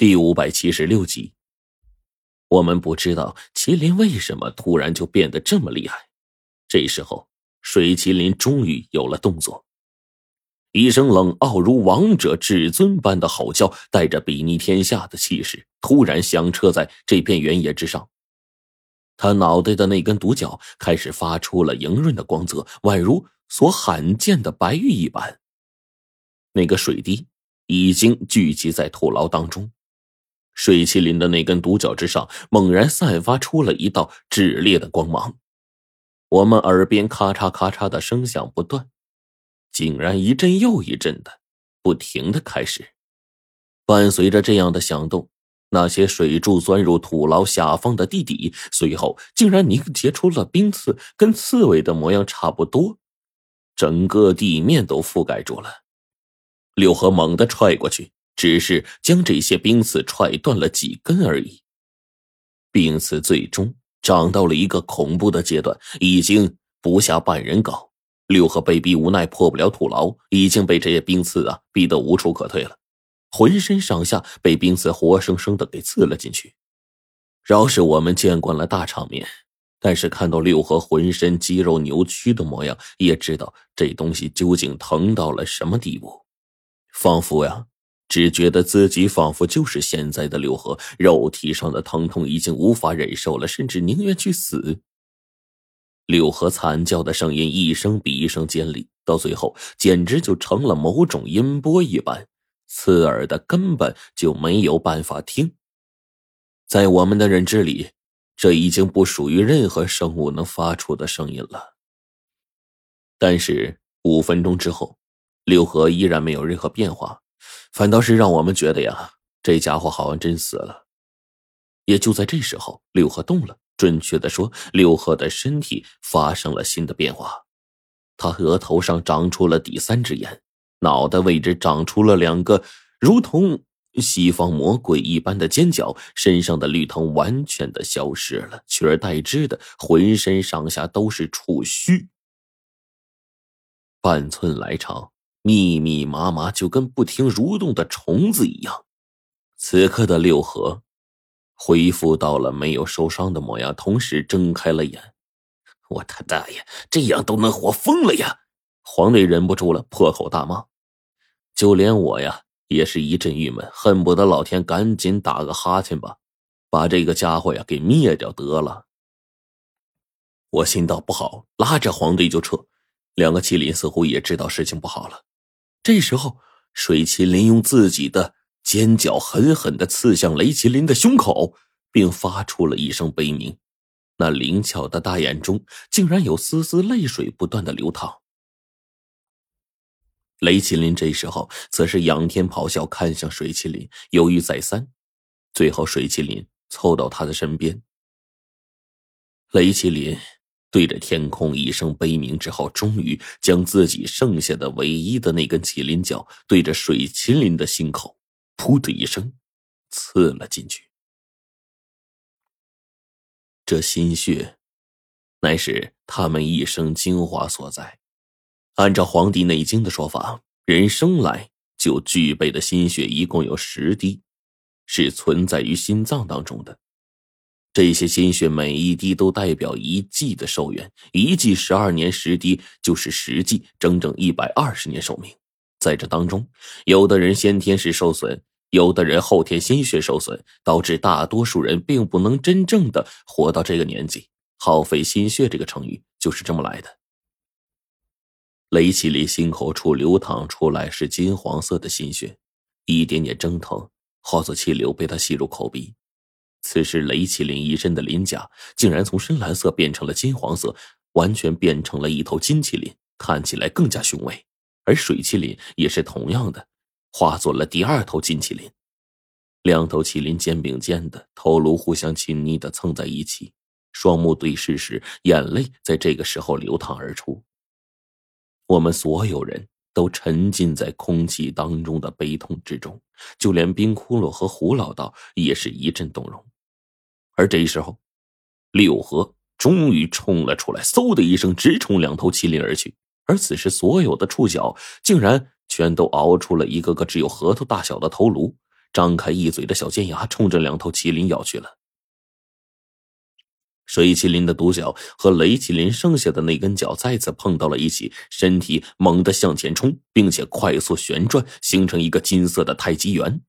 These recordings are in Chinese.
第五百七十六集，我们不知道麒麟为什么突然就变得这么厉害。这时候，水麒麟终于有了动作，一声冷傲如王者至尊般的吼叫，带着睥睨天下的气势，突然响彻在这片原野之上。他脑袋的那根独角开始发出了莹润的光泽，宛如所罕见的白玉一般。那个水滴已经聚集在土牢当中。水麒麟的那根独角之上，猛然散发出了一道炽烈的光芒。我们耳边咔嚓咔嚓的声响不断，竟然一阵又一阵的，不停的开始。伴随着这样的响动，那些水柱钻入土牢下方的地底，随后竟然凝结出了冰刺，跟刺猬的模样差不多，整个地面都覆盖住了。六合猛地踹过去。只是将这些冰刺踹断了几根而已。冰刺最终长到了一个恐怖的阶段，已经不下半人高。六合被逼无奈破不了土牢，已经被这些冰刺啊逼得无处可退了，浑身上下被冰刺活生生的给刺了进去。饶是我们见惯了大场面，但是看到六合浑身肌肉扭曲的模样，也知道这东西究竟疼到了什么地步，仿佛呀。只觉得自己仿佛就是现在的六合，肉体上的疼痛已经无法忍受了，甚至宁愿去死。六合惨叫的声音一声比一声尖利，到最后简直就成了某种音波一般，刺耳的根本就没有办法听。在我们的认知里，这已经不属于任何生物能发出的声音了。但是五分钟之后，六合依然没有任何变化。反倒是让我们觉得呀，这家伙好像真死了。也就在这时候，六合动了，准确的说，六合的身体发生了新的变化。他额头上长出了第三只眼，脑袋位置长出了两个如同西方魔鬼一般的尖角，身上的绿藤完全的消失了，取而代之的浑身上下都是触须，半寸来长。密密麻麻，就跟不停蠕动的虫子一样。此刻的六合恢复到了没有受伤的模样，同时睁开了眼。我他大爷，这样都能活疯了呀！黄队忍不住了，破口大骂。就连我呀，也是一阵郁闷，恨不得老天赶紧打个哈欠吧，把这个家伙呀给灭掉得了。我心道不好，拉着黄队就撤。两个麒麟似乎也知道事情不好了。这时候，水麒麟用自己的尖角狠狠的刺向雷麒麟的胸口，并发出了一声悲鸣。那灵巧的大眼中竟然有丝丝泪水不断的流淌。雷麒麟这时候则是仰天咆哮，看向水麒麟，犹豫再三，最后水麒麟凑到他的身边。雷麒麟。对着天空一声悲鸣之后，终于将自己剩下的唯一的那根麒麟角对着水麒麟的心口，噗的一声，刺了进去。这心血，乃是他们一生精华所在。按照《黄帝内经》的说法，人生来就具备的心血一共有十滴，是存在于心脏当中的。这些心血每一滴都代表一季的寿元，一季十二年十滴就是十季，整整一百二十年寿命。在这当中，有的人先天是受损，有的人后天心血受损，导致大多数人并不能真正的活到这个年纪。耗费心血这个成语就是这么来的。雷麒麟心口处流淌出来是金黄色的心血，一点点蒸腾，化作气流被他吸入口鼻。此时，雷麒麟一身的鳞甲竟然从深蓝色变成了金黄色，完全变成了一头金麒麟，看起来更加雄伟。而水麒麟也是同样的，化作了第二头金麒麟。两头麒麟肩并肩的，头颅互相亲昵的蹭在一起，双目对视时，眼泪在这个时候流淌而出。我们所有人都沉浸在空气当中的悲痛之中，就连冰窟窿和胡老道也是一阵动容。而这时候，六合终于冲了出来，嗖的一声，直冲两头麒麟而去。而此时，所有的触角竟然全都熬出了一个个只有核桃大小的头颅，张开一嘴的小尖牙，冲着两头麒麟咬去了。水麒麟的独角和雷麒麟剩下的那根角再次碰到了一起，身体猛地向前冲，并且快速旋转，形成一个金色的太极圆。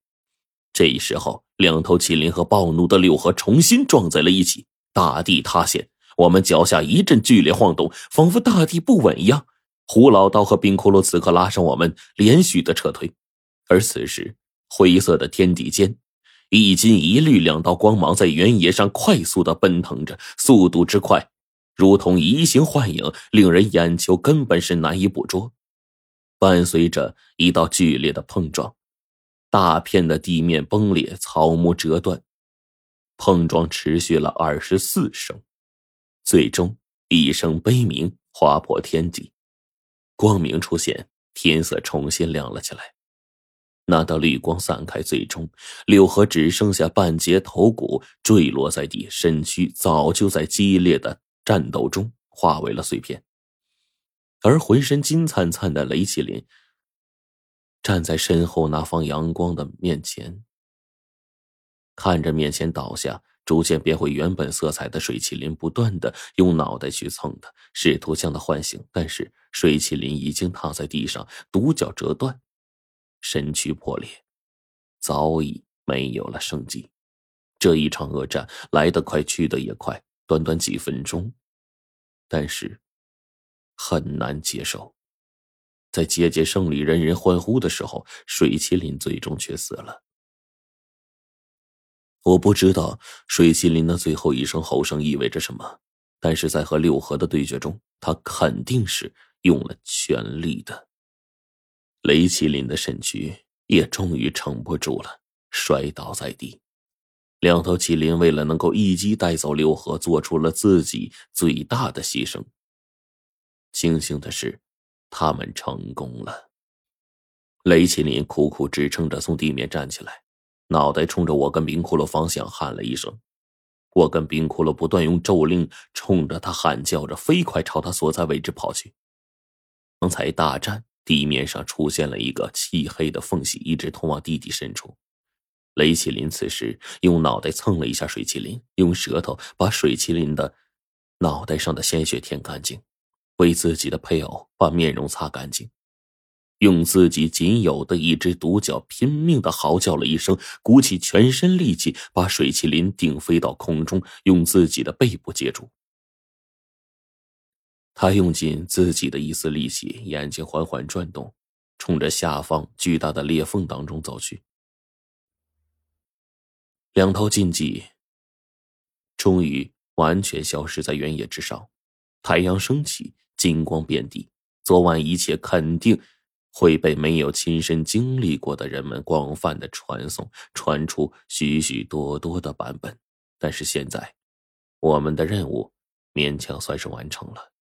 这时候，两头麒麟和暴怒的六合重新撞在了一起，大地塌陷，我们脚下一阵剧烈晃动，仿佛大地不稳一样。胡老道和冰骷髅此刻拉上我们，连续的撤退。而此时，灰色的天地间。一金一绿两道光芒在原野上快速的奔腾着，速度之快，如同移形换影，令人眼球根本是难以捕捉。伴随着一道剧烈的碰撞，大片的地面崩裂，草木折断。碰撞持续了二十四声，最终一声悲鸣划破天际，光明出现，天色重新亮了起来。那道绿光散开，最终六合只剩下半截头骨坠落在地，身躯早就在激烈的战斗中化为了碎片。而浑身金灿灿的雷麒麟站在身后那方阳光的面前，看着面前倒下、逐渐变回原本色彩的水麒麟，不断的用脑袋去蹭它，试图将它唤醒。但是水麒麟已经躺在地上，独角折断。身躯破裂，早已没有了生机。这一场恶战来得快，去得也快，短短几分钟，但是很难接受。在节节胜利、人人欢呼的时候，水麒麟最终却死了。我不知道水麒麟的最后一声吼声意味着什么，但是在和六合的对决中，他肯定是用了全力的。雷麒麟的身躯也终于撑不住了，摔倒在地。两头麒麟为了能够一击带走六合，做出了自己最大的牺牲。庆幸的是，他们成功了。雷麒麟苦苦支撑着从地面站起来，脑袋冲着我跟冰骷髅方向喊了一声。我跟冰骷髅不断用咒令冲着他喊叫着，飞快朝他所在位置跑去。刚才大战。地面上出现了一个漆黑的缝隙，一直通往地底深处。雷麒麟此时用脑袋蹭了一下水麒麟，用舌头把水麒麟的脑袋上的鲜血舔干净，为自己的配偶把面容擦干净，用自己仅有的一只独角拼命的嚎叫了一声，鼓起全身力气把水麒麟顶飞到空中，用自己的背部接住。他用尽自己的一丝力气，眼睛缓缓转动，冲着下方巨大的裂缝当中走去。两头禁忌终于完全消失在原野之上，太阳升起，金光遍地。昨晚一切肯定会被没有亲身经历过的人们广泛的传颂，传出许许多多的版本。但是现在，我们的任务勉强算是完成了。